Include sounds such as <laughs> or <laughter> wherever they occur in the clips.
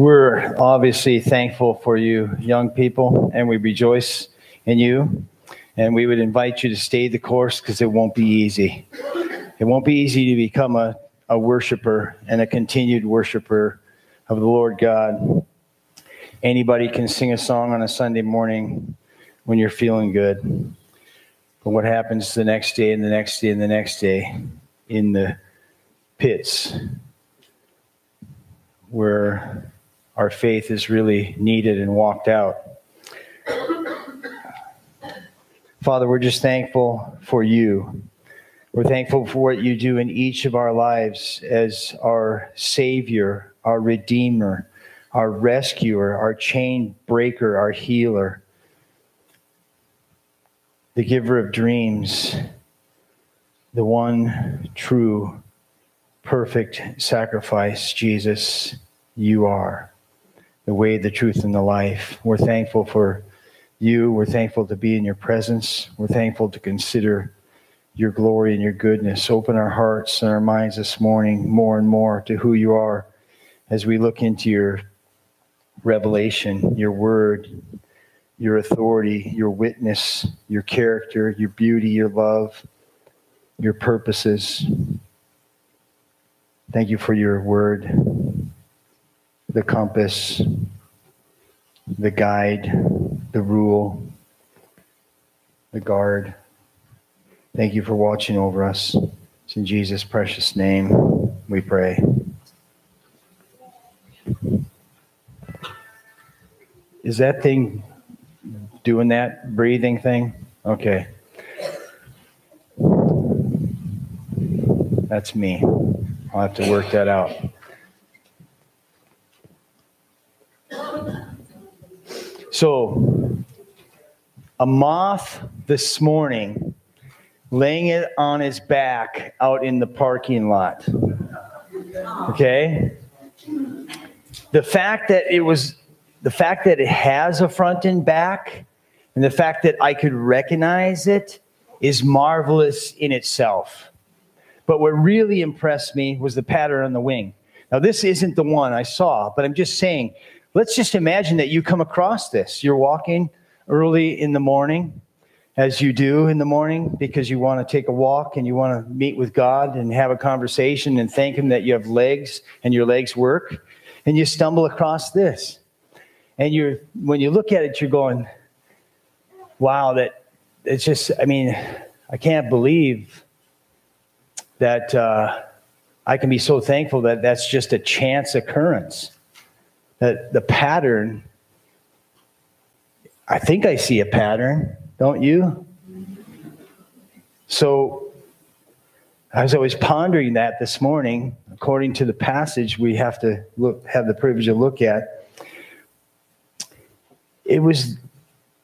We're obviously thankful for you, young people, and we rejoice in you. And we would invite you to stay the course because it won't be easy. It won't be easy to become a, a worshiper and a continued worshiper of the Lord God. Anybody can sing a song on a Sunday morning when you're feeling good. But what happens the next day and the next day and the next day in the pits where our faith is really needed and walked out. Father, we're just thankful for you. We're thankful for what you do in each of our lives as our Savior, our Redeemer, our Rescuer, our chain breaker, our healer, the giver of dreams, the one true, perfect sacrifice, Jesus, you are the way, the truth, and the life. We're thankful for you. We're thankful to be in your presence. We're thankful to consider your glory and your goodness. Open our hearts and our minds this morning more and more to who you are as we look into your revelation, your word, your authority, your witness, your character, your beauty, your love, your purposes. Thank you for your word the compass, the guide, the rule, the guard. Thank you for watching over us. It's in Jesus' precious name we pray. Is that thing doing that breathing thing? Okay. That's me. I'll have to work that out. So, a moth this morning laying it on his back out in the parking lot. Okay? The fact that it was, the fact that it has a front and back, and the fact that I could recognize it is marvelous in itself. But what really impressed me was the pattern on the wing. Now, this isn't the one I saw, but I'm just saying Let's just imagine that you come across this. You're walking early in the morning, as you do in the morning, because you want to take a walk and you want to meet with God and have a conversation and thank Him that you have legs and your legs work. And you stumble across this. And you're, when you look at it, you're going, wow, that it's just, I mean, I can't believe that uh, I can be so thankful that that's just a chance occurrence that the pattern, I think I see a pattern, don't you? So as I was always pondering that this morning, according to the passage we have to look, have the privilege to look at, it was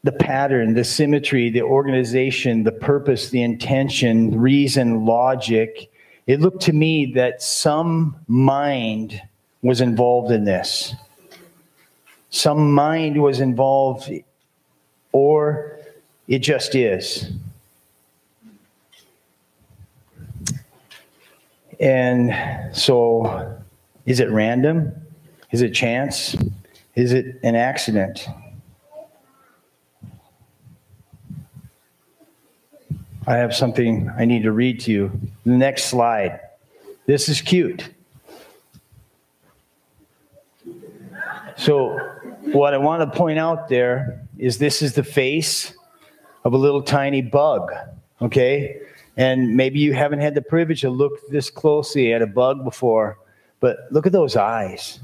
the pattern, the symmetry, the organization, the purpose, the intention, reason, logic. It looked to me that some mind was involved in this some mind was involved, or it just is. And so, is it random? Is it chance? Is it an accident? I have something I need to read to you. The next slide. This is cute. So, what I want to point out there is this is the face of a little tiny bug, okay? And maybe you haven't had the privilege to look this closely at a bug before, but look at those eyes.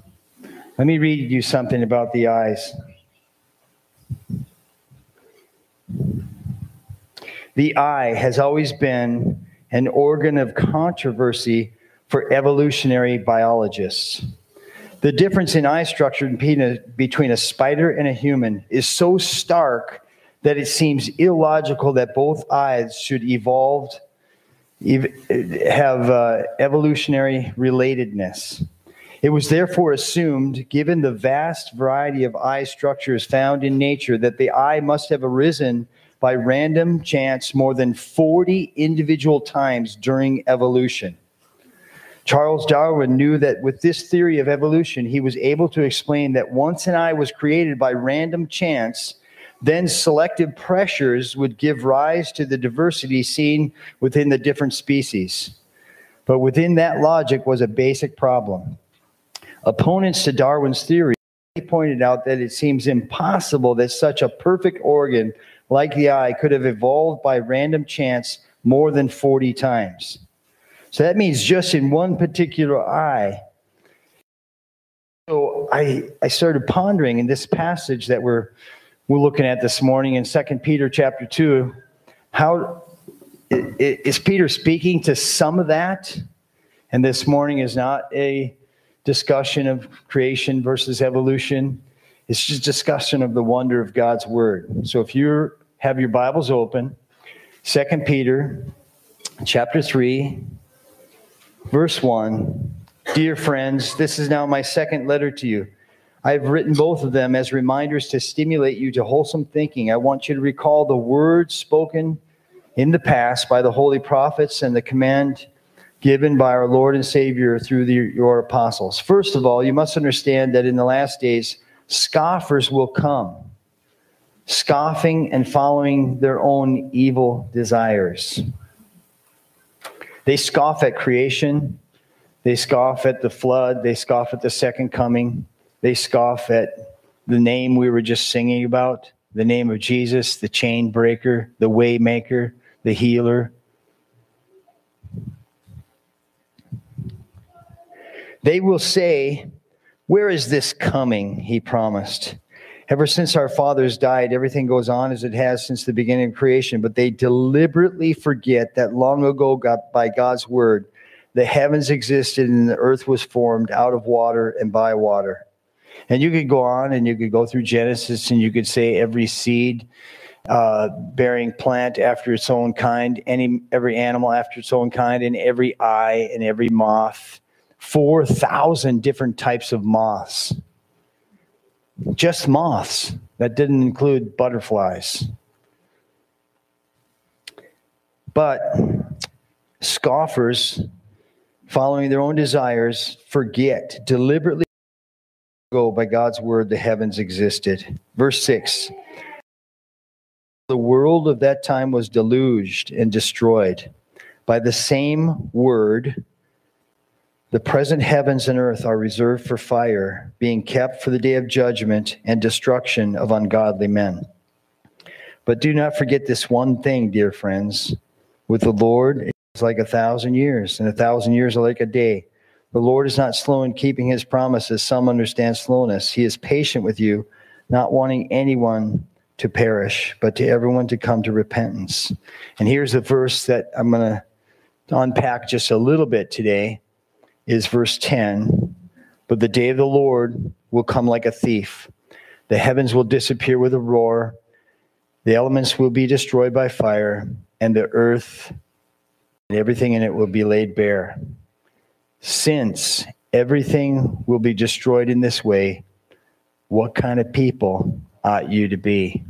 Let me read you something about the eyes. The eye has always been an organ of controversy for evolutionary biologists. The difference in eye structure between a spider and a human is so stark that it seems illogical that both eyes should evolve, have uh, evolutionary relatedness. It was therefore assumed, given the vast variety of eye structures found in nature, that the eye must have arisen by random chance more than 40 individual times during evolution. Charles Darwin knew that with this theory of evolution, he was able to explain that once an eye was created by random chance, then selective pressures would give rise to the diversity seen within the different species. But within that logic was a basic problem. Opponents to Darwin's theory pointed out that it seems impossible that such a perfect organ like the eye could have evolved by random chance more than 40 times. So that means just in one particular eye. So I, I started pondering in this passage that we're, we're looking at this morning in 2 Peter chapter 2, how is Peter speaking to some of that? And this morning is not a discussion of creation versus evolution. It's just discussion of the wonder of God's word. So if you have your Bibles open, 2 Peter chapter 3, verse 1. Dear friends, this is now my second letter to you. I have written both of them as reminders to stimulate you to wholesome thinking. I want you to recall the words spoken in the past by the holy prophets and the command given by our Lord and Savior through the, your apostles. First of all, you must understand that in the last days, scoffers will come, scoffing and following their own evil desires. They scoff at creation. They scoff at the flood. They scoff at the second coming. They scoff at the name we were just singing about the name of Jesus, the chain breaker, the way maker, the healer. They will say, Where is this coming? He promised. Ever since our fathers died, everything goes on as it has since the beginning of creation, but they deliberately forget that long ago, God, by God's word, the heavens existed and the earth was formed out of water and by water. And you could go on and you could go through Genesis and you could say every seed uh, bearing plant after its own kind, any every animal after its own kind, and every eye and every moth. 4,000 different types of moths just moths. That didn't include butterflies. But scoffers, following their own desires, forget, deliberately go by God's word, the heavens existed. Verse 6 The world of that time was deluged and destroyed by the same word the present heavens and earth are reserved for fire, being kept for the day of judgment and destruction of ungodly men. But do not forget this one thing, dear friends. With the Lord, it's like a thousand years, and a thousand years are like a day. The Lord is not slow in keeping his promises. Some understand slowness. He is patient with you, not wanting anyone to perish, but to everyone to come to repentance. And here's a verse that I'm going to unpack just a little bit today is verse 10 But the day of the Lord will come like a thief. The heavens will disappear with a roar, the elements will be destroyed by fire, and the earth and everything in it will be laid bare. Since everything will be destroyed in this way, what kind of people ought you to be?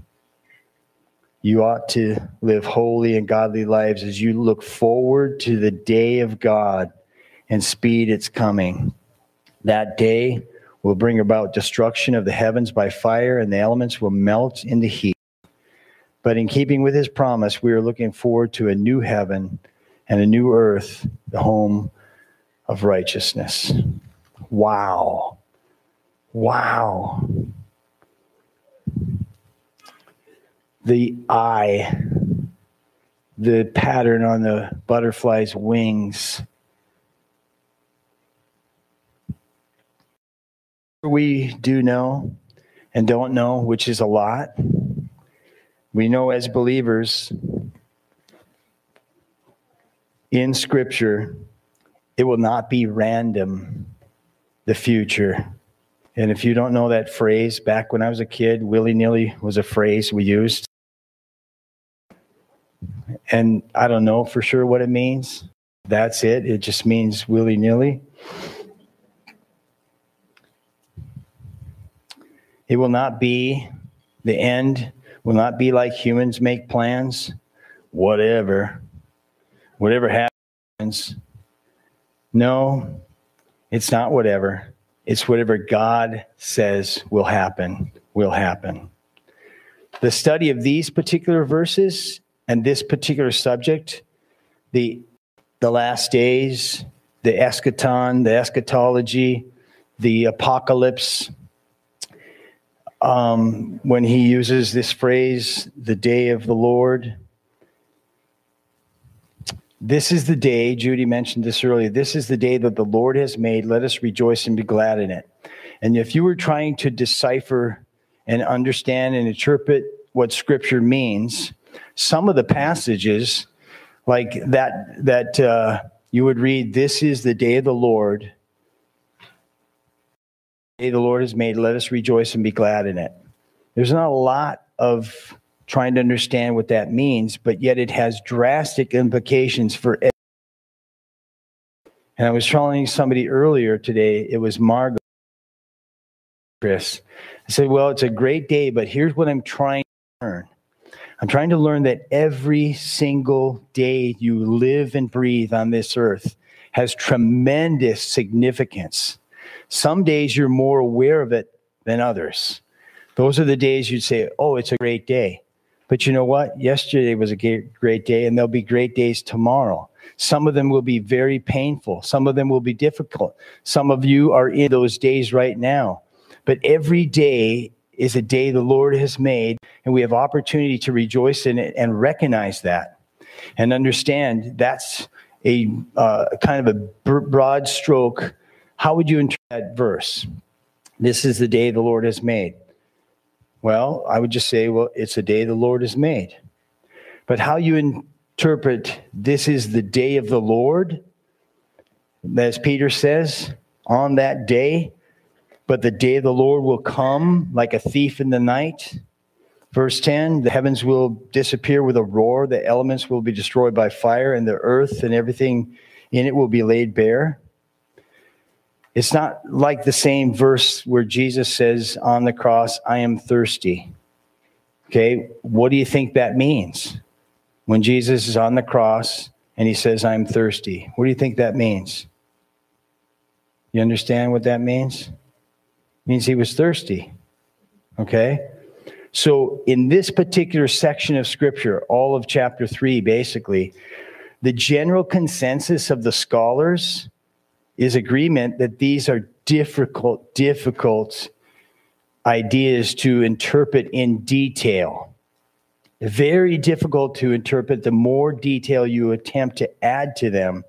You ought to live holy and godly lives as you look forward to the day of God and speed its coming. That day will bring about destruction of the heavens by fire, and the elements will melt in the heat. But in keeping with his promise, we are looking forward to a new heaven and a new earth, the home of righteousness. Wow. Wow. The eye, the pattern on the butterfly's wings, we do know and don't know, which is a lot. We know as believers in Scripture, it will not be random, the future. And if you don't know that phrase, back when I was a kid, willy nilly was a phrase we used. And I don't know for sure what it means. That's it. It just means willy nilly. It will not be the end, will not be like humans make plans. Whatever. Whatever happens, No, it's not whatever. It's whatever God says will happen, will happen. The study of these particular verses and this particular subject, the, the last days, the eschaton, the eschatology, the apocalypse, um, when he uses this phrase, the day of the Lord. This is the day, Judy mentioned this earlier. This is the day that the Lord has made. Let us rejoice and be glad in it. And if you were trying to decipher and understand and interpret what Scripture means, some of the passages, like that, that uh, you would read, "This is the day of the Lord." The day the Lord has made. Let us rejoice and be glad in it. There's not a lot of trying to understand what that means, but yet it has drastic implications for. And I was telling somebody earlier today, it was Margot, Chris. I said, Well, it's a great day, but here's what I'm trying to learn. I'm trying to learn that every single day you live and breathe on this earth has tremendous significance. Some days you're more aware of it than others. Those are the days you'd say, Oh, it's a great day. But you know what? Yesterday was a great day, and there'll be great days tomorrow. Some of them will be very painful. Some of them will be difficult. Some of you are in those days right now. But every day is a day the Lord has made, and we have opportunity to rejoice in it and recognize that and understand that's a uh, kind of a broad stroke. How would you interpret that verse? This is the day the Lord has made. Well, I would just say, well, it's a day the Lord has made. But how you interpret this is the day of the Lord, as Peter says, on that day, but the day of the Lord will come like a thief in the night. Verse 10 the heavens will disappear with a roar, the elements will be destroyed by fire, and the earth and everything in it will be laid bare. It's not like the same verse where Jesus says on the cross, I am thirsty. Okay, what do you think that means? When Jesus is on the cross and he says, I'm thirsty, what do you think that means? You understand what that means? It means he was thirsty. Okay? So, in this particular section of scripture, all of chapter 3, basically, the general consensus of the scholars is agreement that these are difficult, difficult ideas to interpret in detail. Very difficult to interpret the more detail you attempt to add to them,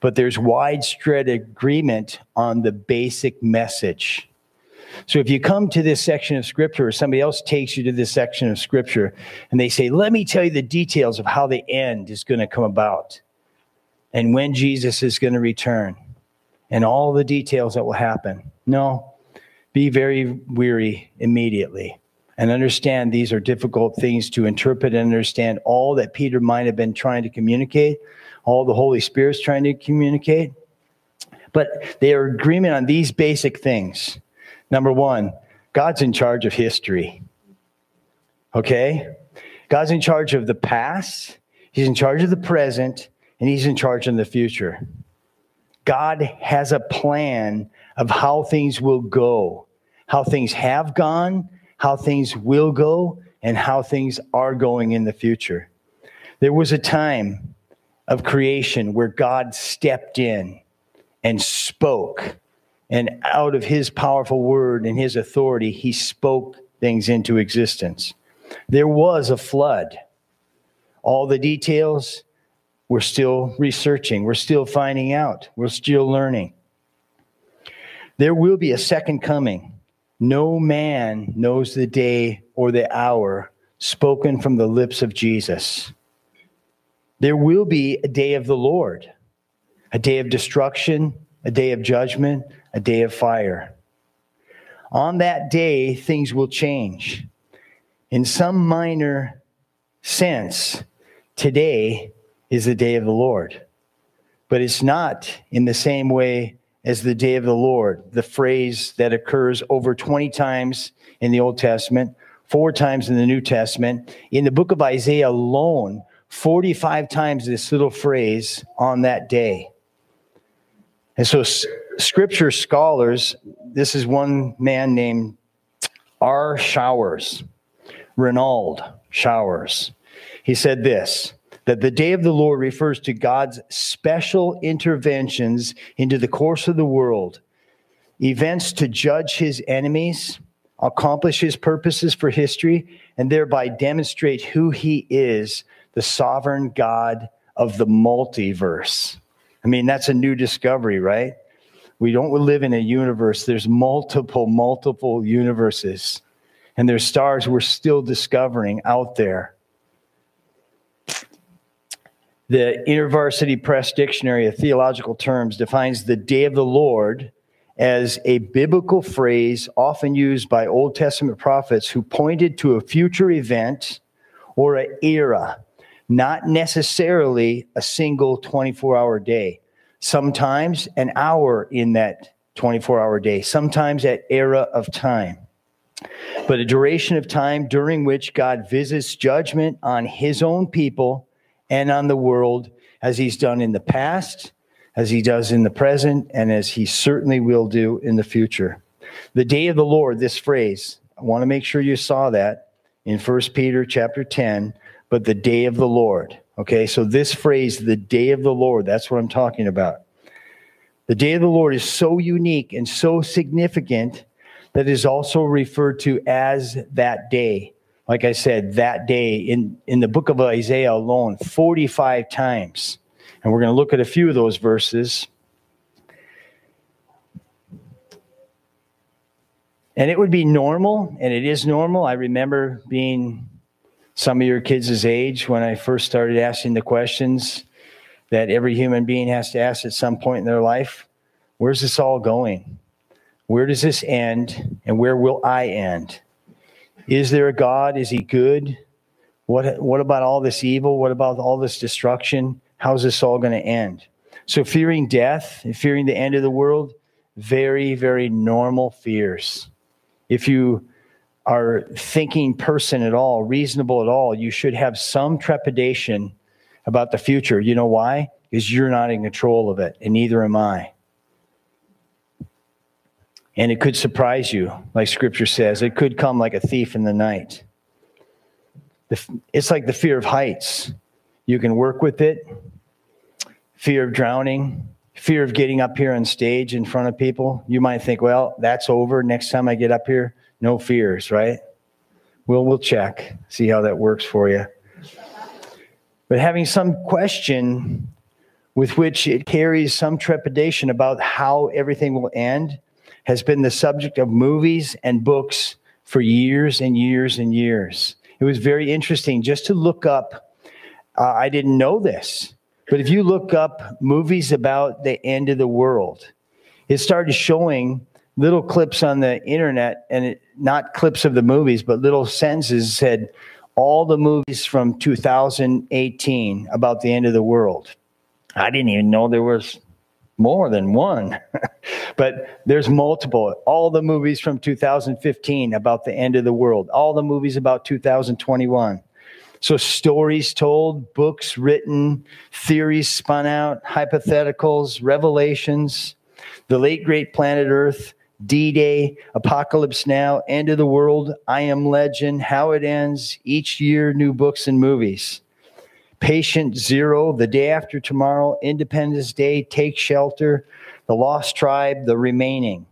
but there's widespread agreement on the basic message. So if you come to this section of scripture or somebody else takes you to this section of scripture and they say, Let me tell you the details of how the end is going to come about and when Jesus is going to return and all the details that will happen. No, be very weary immediately and understand these are difficult things to interpret and understand all that Peter might have been trying to communicate, all the Holy Spirit's trying to communicate. But they are agreement on these basic things. Number one, God's in charge of history. Okay? God's in charge of the past, He's in charge of the present, and He's in charge of the future. God has a plan of how things will go, how things have gone, how things will go, and how things are going in the future. There was a time of creation where God stepped in and spoke, and out of his powerful word and his authority, he spoke things into existence. There was a flood. All the details, we're still researching, we're still finding out, we're still learning. There will be a second coming. No man knows the day or the hour spoken from the lips of Jesus. There will be a day of the Lord, a day of destruction, a day of judgment, a day of fire. On that day, things will change. In some minor sense, today is the day of the Lord. But it's not in the same way as the day of the Lord, the phrase that occurs over 20 times in the Old Testament, four times in the New Testament. In the book of Isaiah alone, 45 times this little phrase on that day. And so, s- scripture scholars, this is one man named R. Showers, Renald Showers. He said this that the day of the Lord refers to God's special interventions into the course of the world, events to judge his enemies, accomplish his purposes for history, and thereby demonstrate who he is, the sovereign God of the multiverse. I mean, that's a new discovery, right? We don't live in a universe, there's multiple, multiple universes, and there's stars we're still discovering out there. The InterVarsity Press Dictionary of Theological Terms defines the day of the Lord as a biblical phrase often used by Old Testament prophets who pointed to a future event or an era, not necessarily a single 24 hour day. Sometimes an hour in that 24 hour day, sometimes that era of time. But a duration of time during which God visits judgment on his own people and on the world as he's done in the past, as he does in the present, and as he certainly will do in the future. The day of the Lord, this phrase, I want to make sure you saw that in 1 Peter chapter 10, but the day of the Lord. Okay, so this phrase, the day of the Lord, that's what I'm talking about. The day of the Lord is so unique and so significant that is also referred to as that day like I said, that day in, in the book of Isaiah alone, 45 times. And we're going to look at a few of those verses. And it would be normal, and it is normal. I remember being some of your kids' age when I first started asking the questions that every human being has to ask at some point in their life Where's this all going? Where does this end? And where will I end? Is there a God? Is he good? What, what about all this evil? What about all this destruction? How's this all going to end? So, fearing death, fearing the end of the world, very, very normal fears. If you are thinking person at all, reasonable at all, you should have some trepidation about the future. You know why? Because you're not in control of it, and neither am I. And it could surprise you, like scripture says. It could come like a thief in the night. It's like the fear of heights. You can work with it. Fear of drowning, fear of getting up here on stage in front of people. You might think, well, that's over. Next time I get up here, no fears, right? Well, we'll check, see how that works for you. But having some question with which it carries some trepidation about how everything will end has been the subject of movies and books for years and years and years. It was very interesting just to look up. Uh, I didn't know this, but if you look up movies about the end of the world, it started showing little clips on the internet, and it, not clips of the movies, but little sentences said all the movies from 2018 about the end of the world. I didn't even know there was more than one, <laughs> but there's multiple. All the movies from 2015 about the end of the world, all the movies about 2021. So, stories told, books written, theories spun out, hypotheticals, revelations, the late great planet Earth, D Day, Apocalypse Now, End of the World, I Am Legend, How It Ends, each year, new books and movies. Patient Zero, The Day After Tomorrow, Independence Day, Take Shelter, The Lost Tribe, The Remaining.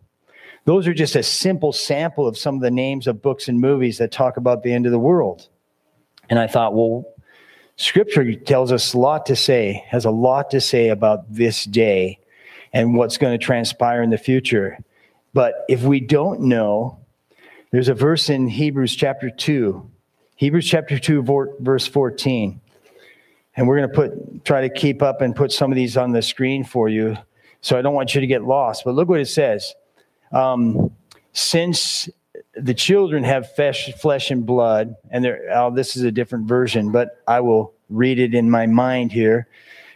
Those are just a simple sample of some of the names of books and movies that talk about the end of the world. And I thought, well, Scripture tells us a lot to say, has a lot to say about this day and what's going to transpire in the future. But if we don't know, there's a verse in Hebrews chapter 2, Hebrews chapter 2, verse 14 and we're going to put try to keep up and put some of these on the screen for you. So i don't want you to get lost but look what it says. Um, since the children have flesh, flesh and blood and oh, this is a different version but i will read it in my mind here.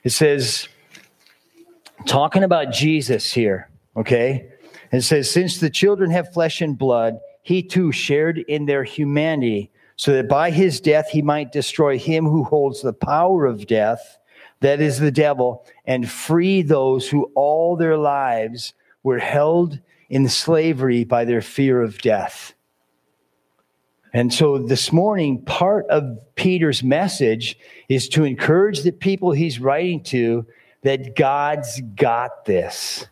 It says talking about jesus here okay? It says since the children have flesh and blood he too shared in their humanity so that by his death he might destroy him who holds the power of death, that is the devil, and free those who all their lives were held in slavery by their fear of death. And so this morning, part of Peter's message is to encourage the people he's writing to that God's got this.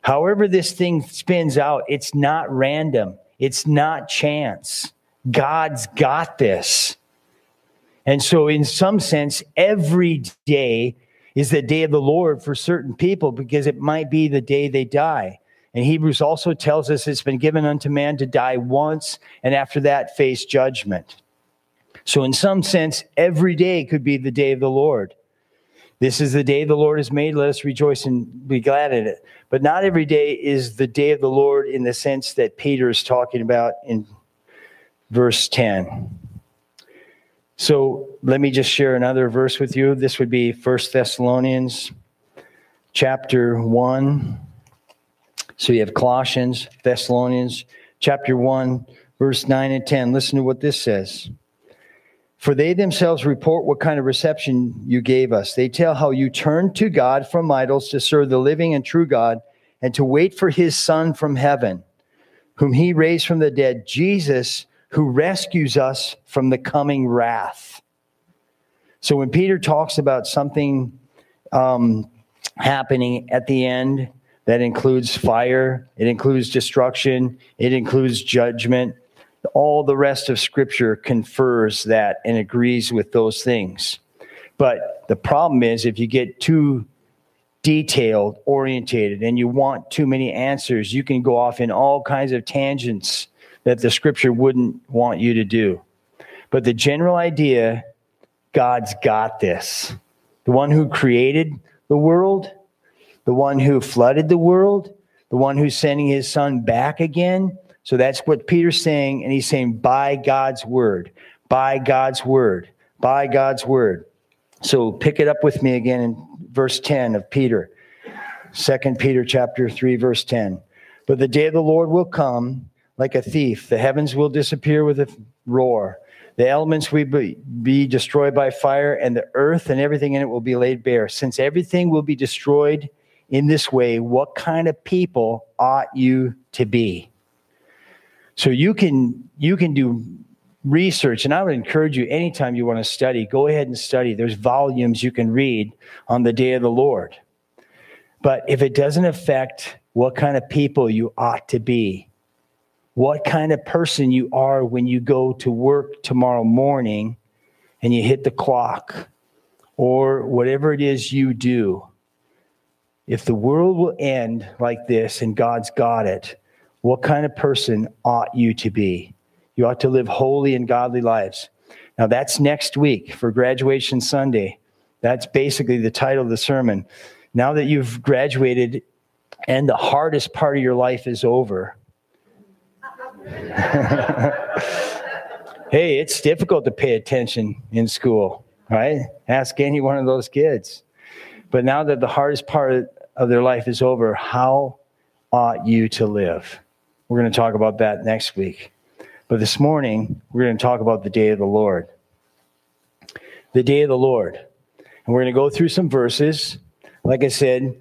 However, this thing spins out, it's not random, it's not chance. God's got this. And so, in some sense, every day is the day of the Lord for certain people because it might be the day they die. And Hebrews also tells us it's been given unto man to die once and after that face judgment. So, in some sense, every day could be the day of the Lord. This is the day the Lord has made. Let us rejoice and be glad in it. But not every day is the day of the Lord in the sense that Peter is talking about in verse 10. So let me just share another verse with you. This would be 1 Thessalonians chapter 1. So you have Colossians, Thessalonians chapter 1, verse 9 and 10. Listen to what this says. For they themselves report what kind of reception you gave us. They tell how you turned to God from idols to serve the living and true God and to wait for his Son from heaven, whom he raised from the dead, Jesus who rescues us from the coming wrath. So when Peter talks about something um, happening at the end that includes fire, it includes destruction, it includes judgment, all the rest of Scripture confers that and agrees with those things. But the problem is if you get too detailed, orientated, and you want too many answers, you can go off in all kinds of tangents that the scripture wouldn't want you to do. But the general idea God's got this. The one who created the world, the one who flooded the world, the one who's sending his son back again. So that's what Peter's saying. And he's saying, by God's word, by God's word, by God's word. So pick it up with me again in verse 10 of Peter. 2 Peter chapter 3 verse 10. But the day of the Lord will come like a thief. The heavens will disappear with a roar. The elements will be, destroyed by fire, and the earth and everything in it will be laid bare. Since everything will be destroyed in this way, what kind of people ought you to be? So you can you can do research, and I would encourage you anytime you want to study, go ahead and study. There's volumes you can read on the day of the Lord. But if it doesn't affect what kind of people you ought to be, what kind of person you are when you go to work tomorrow morning and you hit the clock or whatever it is you do. If the world will end like this and God's got it, what kind of person ought you to be? You ought to live holy and godly lives. Now, that's next week for graduation Sunday. That's basically the title of the sermon. Now that you've graduated and the hardest part of your life is over, <laughs> hey, it's difficult to pay attention in school, right? Ask any one of those kids. But now that the hardest part of their life is over, how ought you to live? We're going to talk about that next week. But this morning, we're going to talk about the day of the Lord. The day of the Lord. And we're going to go through some verses. Like I said,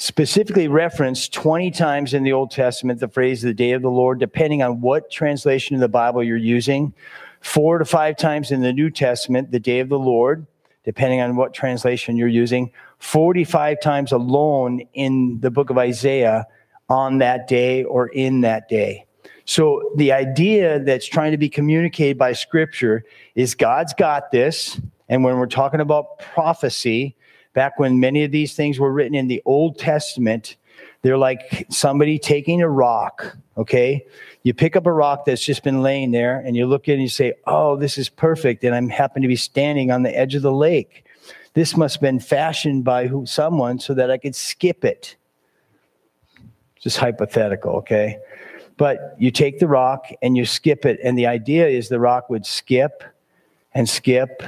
specifically referenced 20 times in the Old Testament the phrase the day of the Lord, depending on what translation of the Bible you're using. Four to five times in the New Testament, the day of the Lord, depending on what translation you're using. 45 times alone in the book of Isaiah on that day or in that day. So the idea that's trying to be communicated by scripture is God's got this. And when we're talking about prophecy, back when many of these things were written in the Old Testament, they're like somebody taking a rock, okay? You pick up a rock that's just been laying there and you look at it and you say, oh, this is perfect. And I happen to be standing on the edge of the lake. This must have been fashioned by who, someone so that I could skip it. Just hypothetical, okay? But you take the rock and you skip it. And the idea is the rock would skip and skip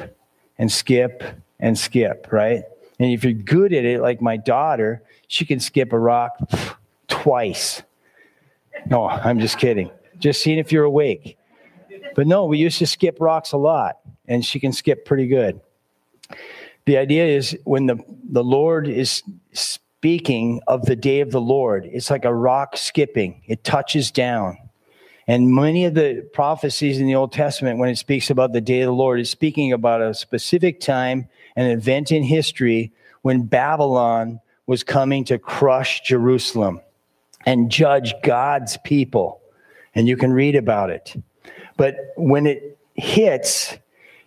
and skip and skip, right? And if you're good at it, like my daughter, she can skip a rock twice. No, I'm just kidding. Just seeing if you're awake. But no, we used to skip rocks a lot, and she can skip pretty good. The idea is when the, the Lord is speaking of the day of the Lord, it's like a rock skipping, it touches down. And many of the prophecies in the Old Testament, when it speaks about the day of the Lord, is speaking about a specific time, an event in history when Babylon was coming to crush Jerusalem and judge God's people. And you can read about it. But when it hits,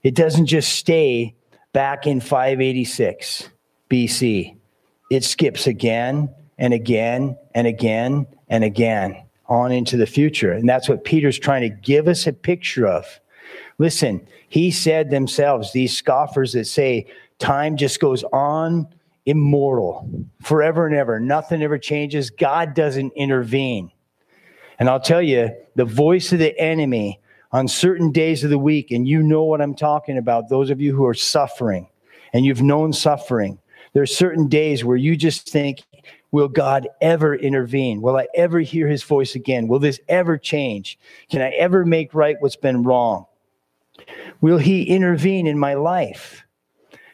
it doesn't just stay back in 586 BC, it skips again and again and again and again on into the future. And that's what Peter's trying to give us a picture of. Listen, he said themselves, these scoffers that say time just goes on immortal forever and ever, nothing ever changes, God doesn't intervene. And I'll tell you, the voice of the enemy on certain days of the week, and you know what I'm talking about, those of you who are suffering and you've known suffering, there are certain days where you just think, Will God ever intervene? Will I ever hear his voice again? Will this ever change? Can I ever make right what's been wrong? Will he intervene in my life?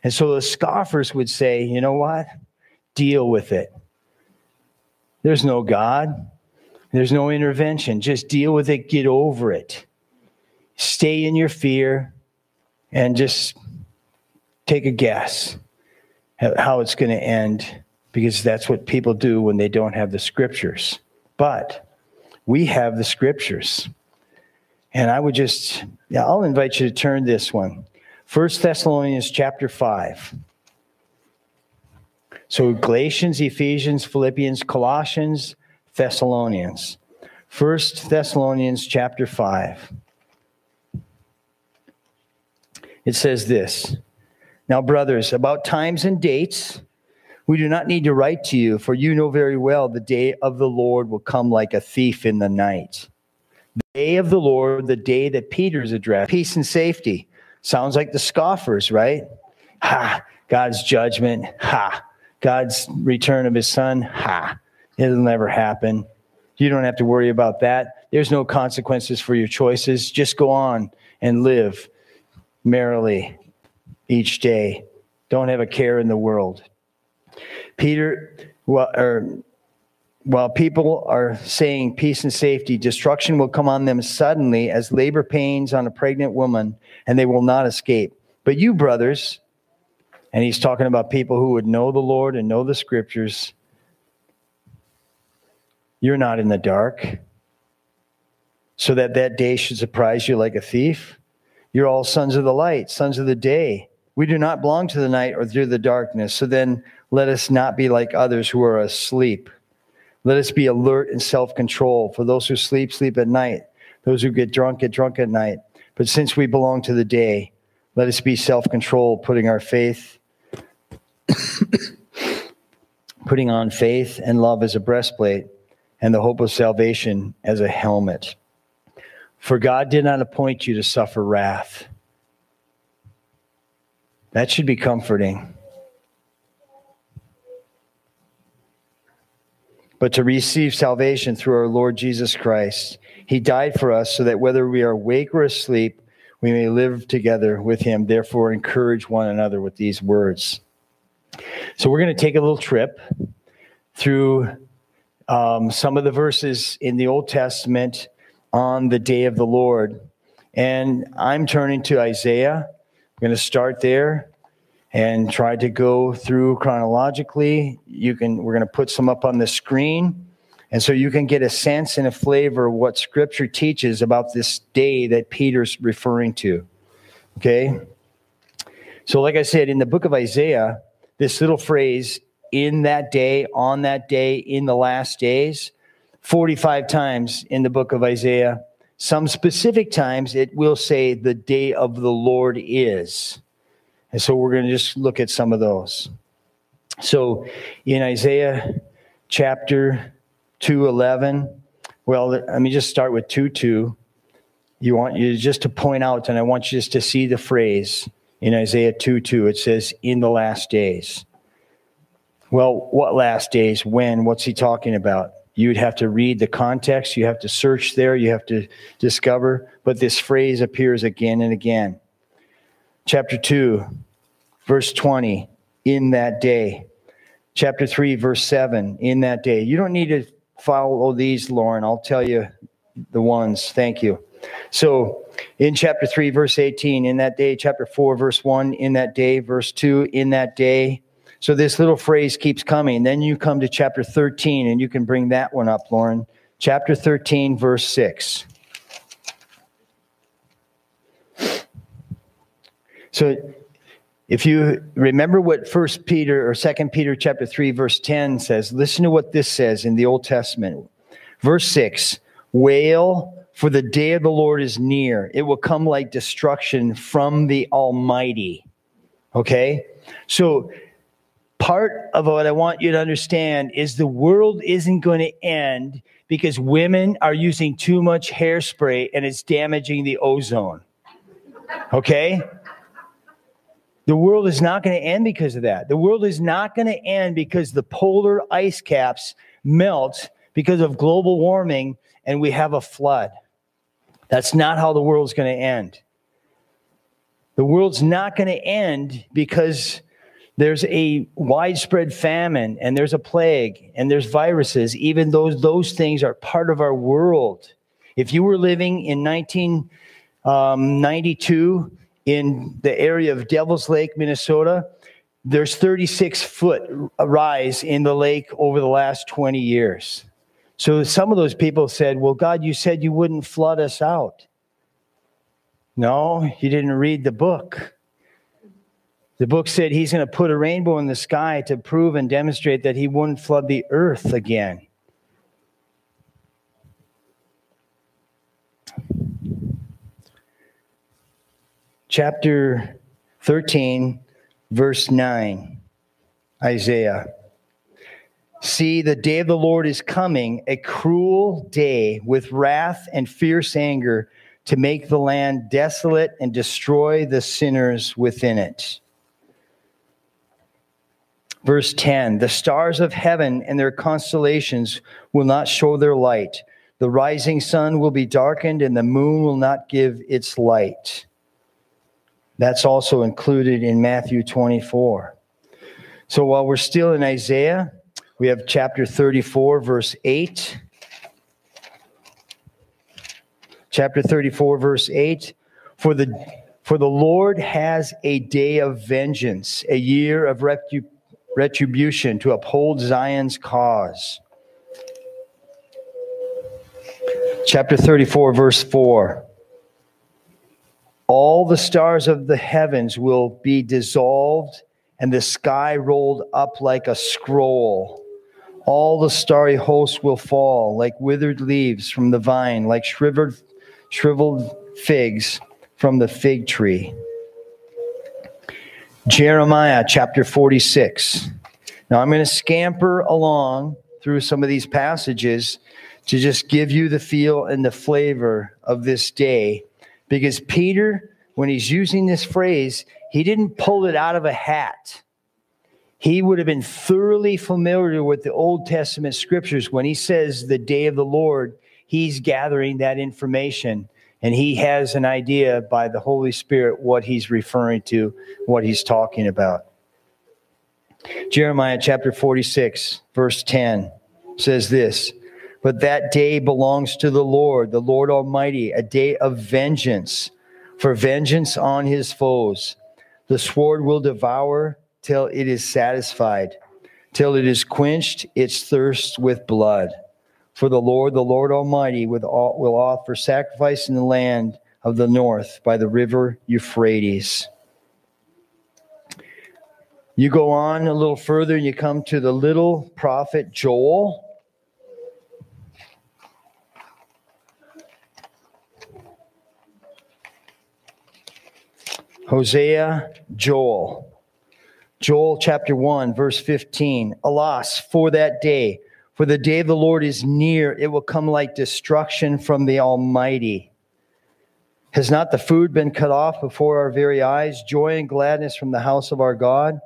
And so the scoffers would say, you know what? Deal with it. There's no God. There's no intervention. Just deal with it. Get over it. Stay in your fear and just take a guess at how it's going to end because that's what people do when they don't have the scriptures. But we have the scriptures. And I would just, yeah, I'll invite you to turn this one. First Thessalonians chapter 5. So Galatians, Ephesians, Philippians, Colossians, Thessalonians. First Thessalonians chapter 5. It says this Now, brothers, about times and dates, we do not need to write to you, for you know very well the day of the Lord will come like a thief in the night. The day of the Lord, the day that Peter's addressed, peace and safety. Sounds like the scoffers, right? Ha, God's judgment. Ha, God's return of his son. Ha, it'll never happen. You don't have to worry about that. There's no consequences for your choices. Just go on and live merrily each day. Don't have a care in the world. Peter, well, or, while people are saying peace and safety, destruction will come on them suddenly as labor pains on a pregnant woman, and they will not escape. But you, brothers, and he's talking about people who would know the Lord and know the scriptures, you're not in the dark, so that that day should surprise you like a thief. You're all sons of the light, sons of the day. We do not belong to the night or to the darkness. So then let us not be like others who are asleep. Let us be alert and self control. For those who sleep, sleep at night. Those who get drunk, get drunk at night. But since we belong to the day, let us be self controlled, putting our faith, <coughs> putting on faith and love as a breastplate, and the hope of salvation as a helmet. For God did not appoint you to suffer wrath. That should be comforting. But to receive salvation through our Lord Jesus Christ. He died for us so that whether we are awake or asleep, we may live together with him. Therefore, encourage one another with these words. So, we're going to take a little trip through um, some of the verses in the Old Testament on the day of the Lord. And I'm turning to Isaiah. I'm going to start there and try to go through chronologically. You can we're going to put some up on the screen. And so you can get a sense and a flavor of what scripture teaches about this day that Peter's referring to. Okay? So like I said in the book of Isaiah, this little phrase in that day, on that day, in the last days, 45 times in the book of Isaiah. Some specific times it will say the day of the Lord is. And so we're going to just look at some of those. So in Isaiah chapter 211, well, let me just start with 2 2. You want you just to point out, and I want you just to see the phrase in Isaiah 2 2. It says, in the last days. Well, what last days? When? What's he talking about? You'd have to read the context, you have to search there, you have to discover, but this phrase appears again and again chapter 2, verse 20, in that day. Chapter 3, verse 7, in that day. You don't need to follow these, Lauren. I'll tell you the ones. Thank you. So in chapter 3, verse 18, in that day, chapter 4, verse 1, in that day, verse 2, in that day. So this little phrase keeps coming. Then you come to chapter 13, and you can bring that one up, Lauren. Chapter 13, verse 6. So if you remember what first peter or second peter chapter 3 verse 10 says listen to what this says in the old testament. Verse 6 wail for the day of the lord is near. It will come like destruction from the almighty. Okay? So part of what i want you to understand is the world isn't going to end because women are using too much hairspray and it's damaging the ozone. Okay the world is not going to end because of that. The world is not going to end because the polar ice caps melt because of global warming and we have a flood. That's not how the world's going to end. The world's not going to end because there's a widespread famine and there's a plague and there's viruses, even though those things are part of our world. If you were living in 1992 in the area of Devil's Lake, Minnesota, there's 36 foot rise in the lake over the last 20 years. So some of those people said, Well, God, you said you wouldn't flood us out. No, you didn't read the book. The book said he's going to put a rainbow in the sky to prove and demonstrate that he wouldn't flood the earth again. Chapter 13, verse 9, Isaiah. See, the day of the Lord is coming, a cruel day with wrath and fierce anger to make the land desolate and destroy the sinners within it. Verse 10 The stars of heaven and their constellations will not show their light. The rising sun will be darkened, and the moon will not give its light. That's also included in Matthew 24. So while we're still in Isaiah, we have chapter 34, verse 8. Chapter 34, verse 8. For the, for the Lord has a day of vengeance, a year of retribution to uphold Zion's cause. Chapter 34, verse 4 all the stars of the heavens will be dissolved and the sky rolled up like a scroll. All the starry hosts will fall like withered leaves from the vine, like shriveled, shriveled figs from the fig tree. Jeremiah chapter 46. Now I'm going to scamper along through some of these passages to just give you the feel and the flavor of this day because Peter, when he's using this phrase, he didn't pull it out of a hat. He would have been thoroughly familiar with the Old Testament scriptures. When he says the day of the Lord, he's gathering that information and he has an idea by the Holy Spirit what he's referring to, what he's talking about. Jeremiah chapter 46, verse 10 says this but that day belongs to the Lord, the Lord Almighty, a day of vengeance, for vengeance on his foes. The sword will devour till it is satisfied, till it is quenched its thirst with blood. For the Lord, the Lord Almighty, will offer sacrifice in the land of the north by the river Euphrates. You go on a little further and you come to the little prophet Joel. Hosea, Joel. Joel chapter 1, verse 15. Alas, for that day, for the day of the Lord is near, it will come like destruction from the Almighty. Has not the food been cut off before our very eyes, joy and gladness from the house of our God?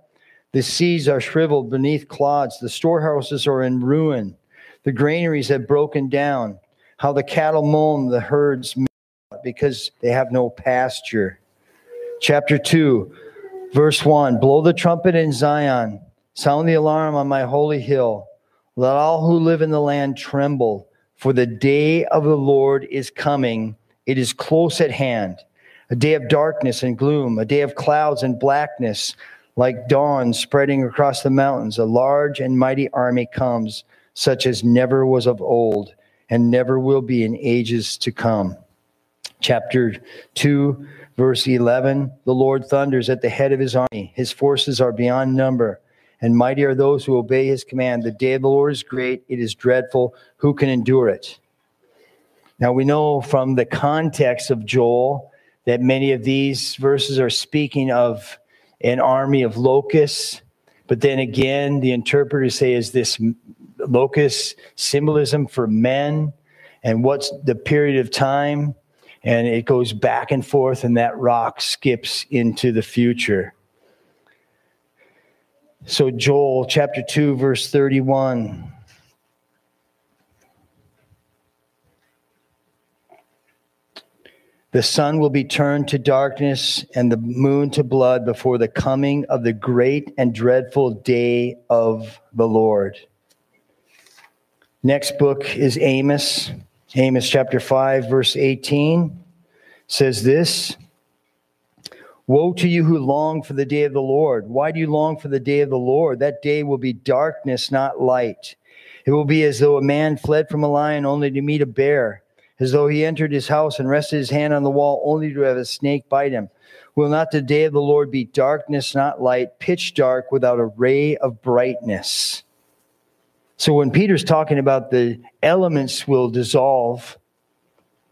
The seas are shriveled beneath clods, the storehouses are in ruin, the granaries have broken down. How the cattle moan, the herds because they have no pasture chapter 2 Verse 1 Blow the trumpet in Zion, sound the alarm on my holy hill. Let all who live in the land tremble, for the day of the Lord is coming. It is close at hand. A day of darkness and gloom, a day of clouds and blackness, like dawn spreading across the mountains. A large and mighty army comes, such as never was of old and never will be in ages to come. Chapter 2, verse 11 The Lord thunders at the head of his army, his forces are beyond number. And mighty are those who obey his command. The day of the Lord is great, it is dreadful. Who can endure it? Now, we know from the context of Joel that many of these verses are speaking of an army of locusts. But then again, the interpreters say, is this locust symbolism for men? And what's the period of time? And it goes back and forth, and that rock skips into the future. So, Joel chapter 2, verse 31. The sun will be turned to darkness and the moon to blood before the coming of the great and dreadful day of the Lord. Next book is Amos. Amos chapter 5, verse 18 says this Woe to you who long for the day of the Lord. Why do you long for the day of the Lord? That day will be darkness, not light. It will be as though a man fled from a lion only to meet a bear as though he entered his house and rested his hand on the wall only to have a snake bite him. Will not the day of the Lord be darkness, not light, pitch dark without a ray of brightness? So when Peter's talking about the elements will dissolve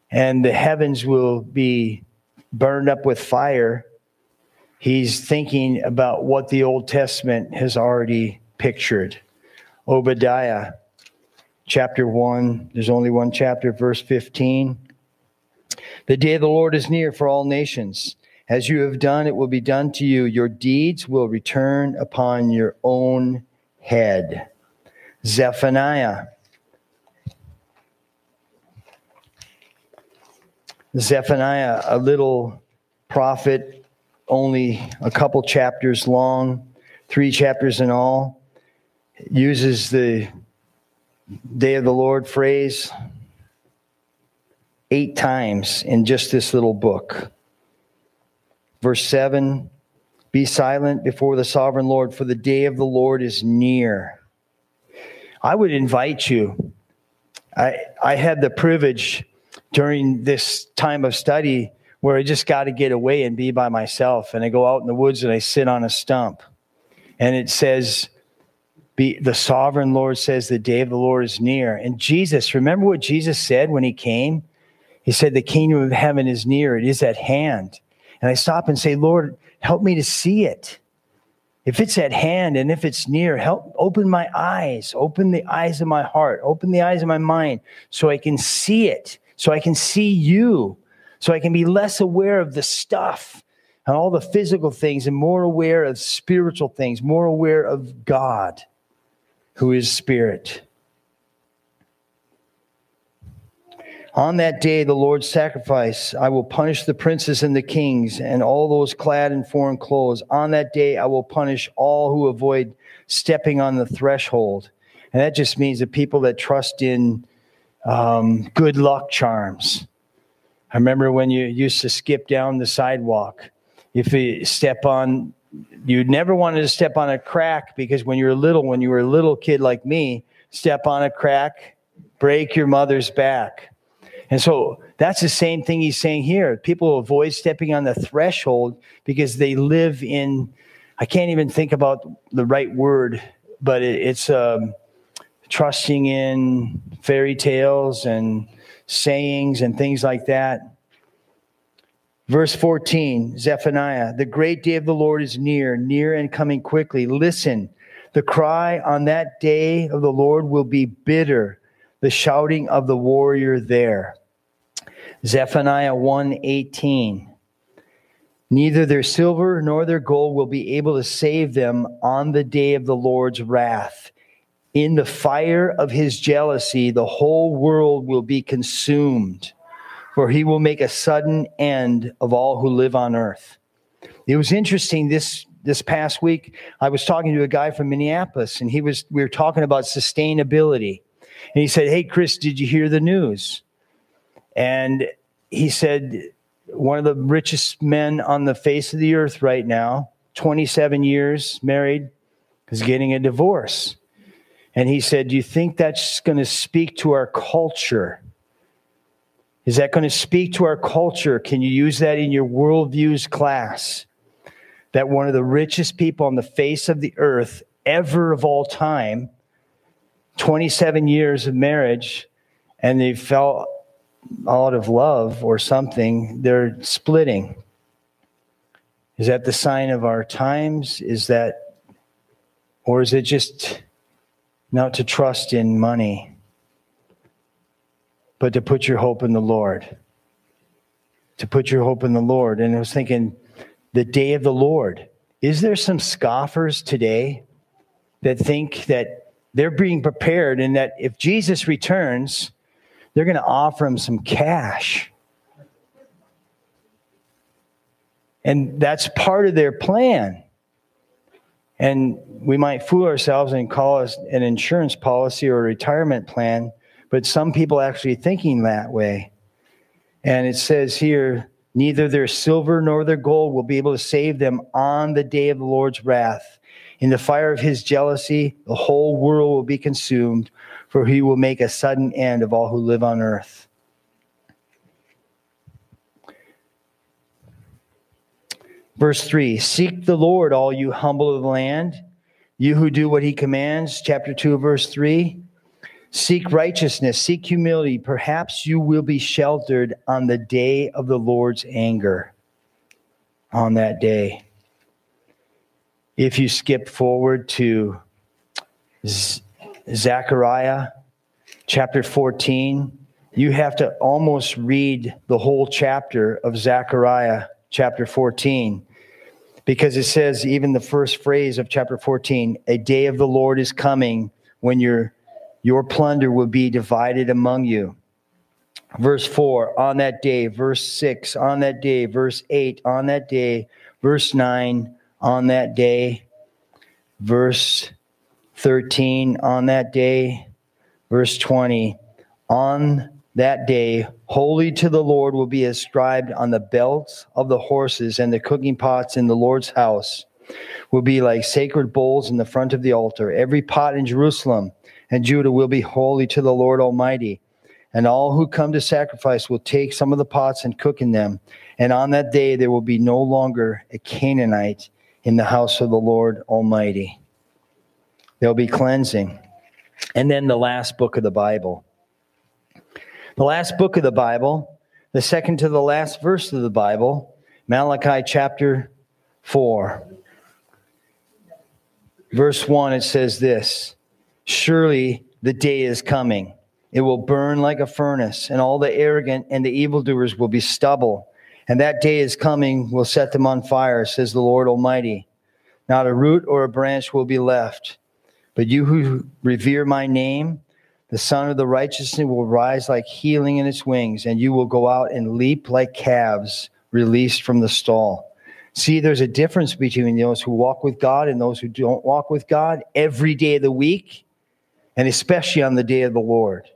and the heavens will be burned up with fire, he's thinking about what the Old Testament has already pictured. Obadiah chapter 1. There's only one chapter, verse 15. The day of the Lord is near for all nations. As you have done, it will be done to you. Your deeds will return upon your own head. Zephaniah. Zephaniah, a little prophet, only a couple chapters long, three chapters in all, uses the day of the Lord phrase eight times in just this little book. Verse 7 Be silent before the sovereign Lord, for the day of the Lord is near. I would invite you. I, I had the privilege during this time of study where I just got to get away and be by myself. And I go out in the woods and I sit on a stump. And it says, be, the sovereign Lord says the day of the Lord is near. And Jesus, remember what Jesus said when he came? He said, The kingdom of heaven is near, it is at hand. And I stop and say, Lord, help me to see it. If it's at hand and if it's near, help open my eyes, open the eyes of my heart, open the eyes of my mind so I can see it, so I can see you, so I can be less aware of the stuff and all the physical things and more aware of spiritual things, more aware of God who is spirit. On that day, the Lord's sacrifice, I will punish the princes and the kings and all those clad in foreign clothes. On that day, I will punish all who avoid stepping on the threshold. And that just means the people that trust in um, good luck charms. I remember when you used to skip down the sidewalk. If you step on you never wanted to step on a crack because when you were little, when you were a little kid like me, step on a crack, break your mother's back. And so that's the same thing he's saying here. People avoid stepping on the threshold because they live in, I can't even think about the right word, but it, it's um, trusting in fairy tales and sayings and things like that. Verse 14, Zephaniah, the great day of the Lord is near, near and coming quickly. Listen, the cry on that day of the Lord will be bitter, the shouting of the warrior there. Zephaniah 1:18. Neither their silver nor their gold will be able to save them on the day of the Lord's wrath. In the fire of his jealousy, the whole world will be consumed for he will make a sudden end of all who live on earth. it was interesting this this past week i was talking to a guy from minneapolis and he was we were talking about sustainability and he said hey chris did you hear the news and he said one of the richest men on the face of the earth right now 27 years married is getting a divorce. And he said do you think that's going to speak to our culture? Is that going to speak to our culture? Can you use that in your worldviews class? That one of the richest people on the face of the earth ever of all time, 27 years of marriage, and they fell out of love or something, they're splitting. Is that the sign of our times? Is that, or is it just not to trust in money, but to put your hope in the Lord? To put your hope in the Lord. And I was thinking, the day of the Lord. Is there some scoffers today that think that they're being prepared and that if Jesus returns, they're going to offer him some cash? And that's part of their plan. And we might fool ourselves and call it an insurance policy or a retirement plan, but some people actually thinking that way. And it says here, Neither their silver nor their gold will be able to save them on the day of the Lord's wrath. In the fire of his jealousy, the whole world will be consumed, for he will make a sudden end of all who live on earth. Verse 3 Seek the Lord, all you humble of the land, you who do what he commands. Chapter 2, verse 3. Seek righteousness, seek humility. Perhaps you will be sheltered on the day of the Lord's anger. On that day. If you skip forward to Zechariah chapter 14, you have to almost read the whole chapter of Zechariah chapter 14 because it says, even the first phrase of chapter 14, a day of the Lord is coming when you're your plunder will be divided among you. Verse 4, on that day. Verse 6, on that day. Verse 8, on that day. Verse 9, on that day. Verse 13, on that day. Verse 20, on that day, holy to the Lord will be inscribed on the belts of the horses, and the cooking pots in the Lord's house will be like sacred bowls in the front of the altar. Every pot in Jerusalem and Judah will be holy to the Lord Almighty. And all who come to sacrifice will take some of the pots and cook in them. And on that day there will be no longer a Canaanite in the house of the Lord Almighty. There'll be cleansing. And then the last book of the Bible. The last book of the Bible, the second to the last verse of the Bible, Malachi chapter 4. Verse 1, it says this Surely the day is coming. It will burn like a furnace, and all the arrogant and the evildoers will be stubble. And that day is coming, will set them on fire, says the Lord Almighty. Not a root or a branch will be left. But you who revere my name, the Son of the Righteousness will rise like healing in its wings, and you will go out and leap like calves released from the stall. See, there's a difference between those who walk with God and those who don't walk with God every day of the week and especially on the day of the Lord.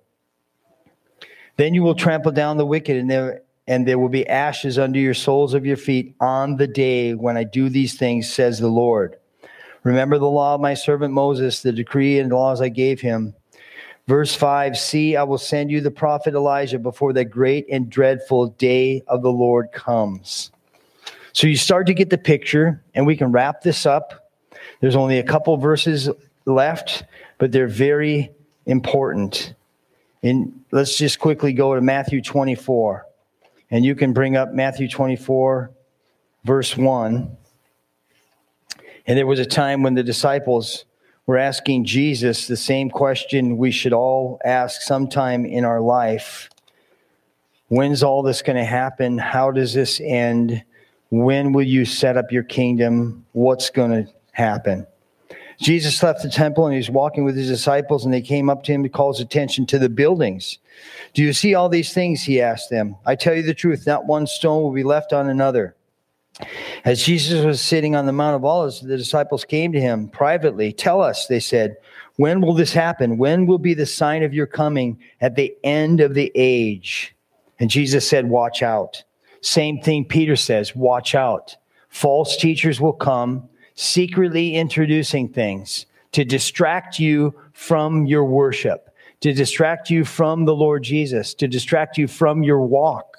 Then you will trample down the wicked, and there, and there will be ashes under your soles of your feet on the day when I do these things, says the Lord. Remember the law of my servant Moses, the decree and laws I gave him. Verse 5 See, I will send you the prophet Elijah before the great and dreadful day of the Lord comes. So you start to get the picture, and we can wrap this up. There's only a couple verses left but they're very important. And let's just quickly go to Matthew 24. And you can bring up Matthew 24, verse 1. And there was a time when the disciples were asking Jesus the same question we should all ask sometime in our life When's all this going to happen? How does this end? When will you set up your kingdom? What's going to happen? Jesus left the temple and he was walking with his disciples, and they came up to him to call his attention to the buildings. Do you see all these things? He asked them. I tell you the truth, not one stone will be left on another As Jesus was sitting on the Mount of Olives, the disciples came to him privately. Tell us, they said, when will this happen? When will be the sign of your coming at the end of the age? And Jesus said, Watch out. Same thing Peter says, Watch out. False teachers will come, secretly introducing things to distract you from your worship, to distract you from the Lord Jesus, to distract you from your walk.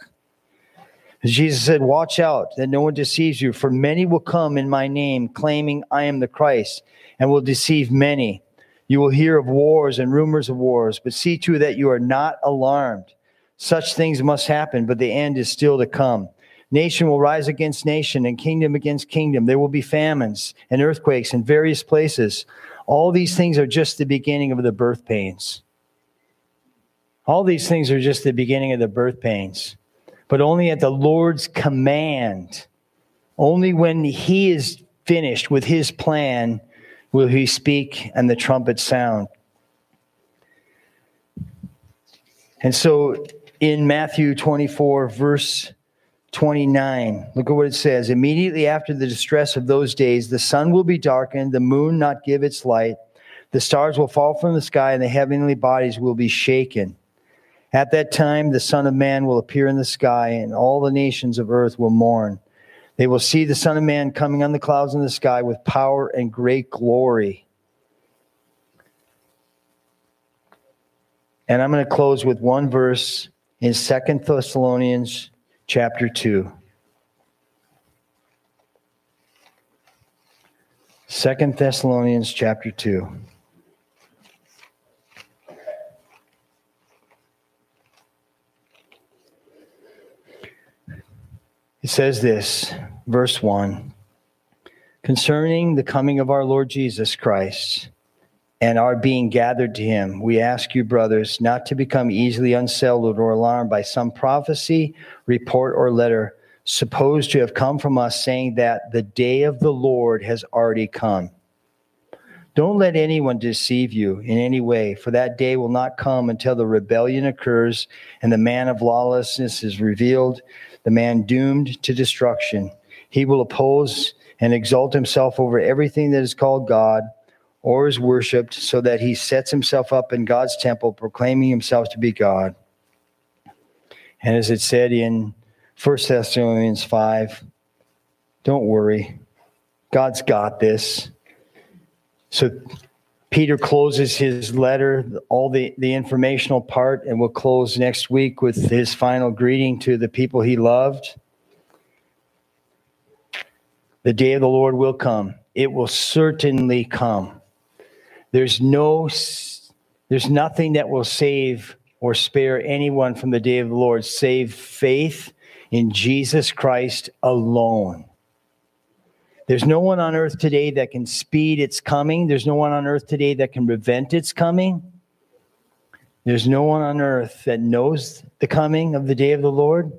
Jesus said, Watch out that no one deceives you, for many will come in my name, claiming I am the Christ, and will deceive many. You will hear of wars and rumors of wars, but see to it that you are not alarmed. Such things must happen, but the end is still to come. Nation will rise against nation, and kingdom against kingdom. There will be famines and earthquakes in various places. All these things are just the beginning of the birth pains. All these things are just the beginning of the birth pains but only at the Lord's command. Only when he is finished with his plan will he speak and the trumpet sound. And so in Matthew 24, verse 29, look at what it says. Immediately after the distress of those days, the sun will be darkened, the moon not give its light, the stars will fall from the sky, and the heavenly bodies will be shaken. At that time, the Son of Man will appear in the sky, and all the nations of earth will mourn. They will see the Son of Man coming on the clouds in the sky with power and great glory. And I'm going to close with one verse in Second Thessalonians chapter 2. Second Thessalonians chapter 2. It says this, verse 1 Concerning the coming of our Lord Jesus Christ and our being gathered to him, we ask you, brothers, not to become easily unsettled or alarmed by some prophecy, report, or letter supposed to have come from us saying that the day of the Lord has already come. Don't let anyone deceive you in any way, for that day will not come until the rebellion occurs and the man of lawlessness is revealed the man doomed to destruction. He will oppose and exalt himself over everything that is called God or is worshiped, so that he sets himself up in God's temple, proclaiming himself to be God. And as it said in 1 Thessalonians 5, don't worry, God's got this. So Peter closes his letter, all the, the informational part, and we'll close next week with his final greeting to the people he loved. The day of the Lord will come. It will certainly come. There's no there's nothing that will save or spare anyone from the day of the Lord save faith in Jesus Christ alone. There's no one on earth today that can speed its coming. There's no one on earth today that can prevent its coming. There's no one on earth that knows the coming of the day of the Lord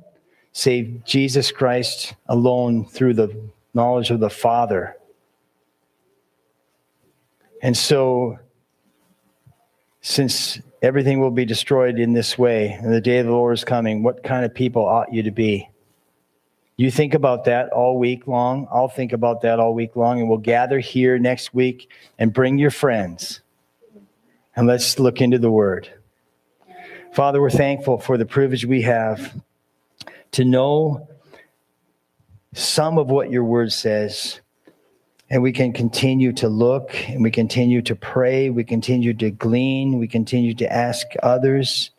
save Jesus Christ alone through the knowledge of the Father. And so, since everything will be destroyed in this way, and the day of the Lord is coming, what kind of people ought you to be? You think about that all week long. I'll think about that all week long, and we'll gather here next week and bring your friends. And let's look into the Word. Father, we're thankful for the privilege we have to know some of what your Word says. And we can continue to look and we continue to pray, we continue to glean, we continue to ask others,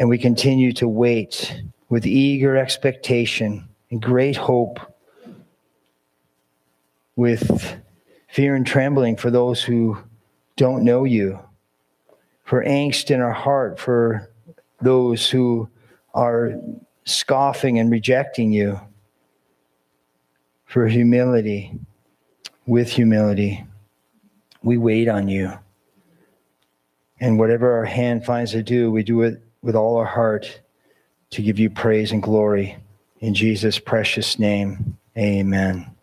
and we continue to wait with eager expectation and great hope, with fear and trembling for those who don't know you, for angst in our heart for those who are scoffing and rejecting you, for humility, with humility. We wait on you. And whatever our hand finds to do, we do it with all our heart to give you praise and glory. In Jesus' precious name, amen.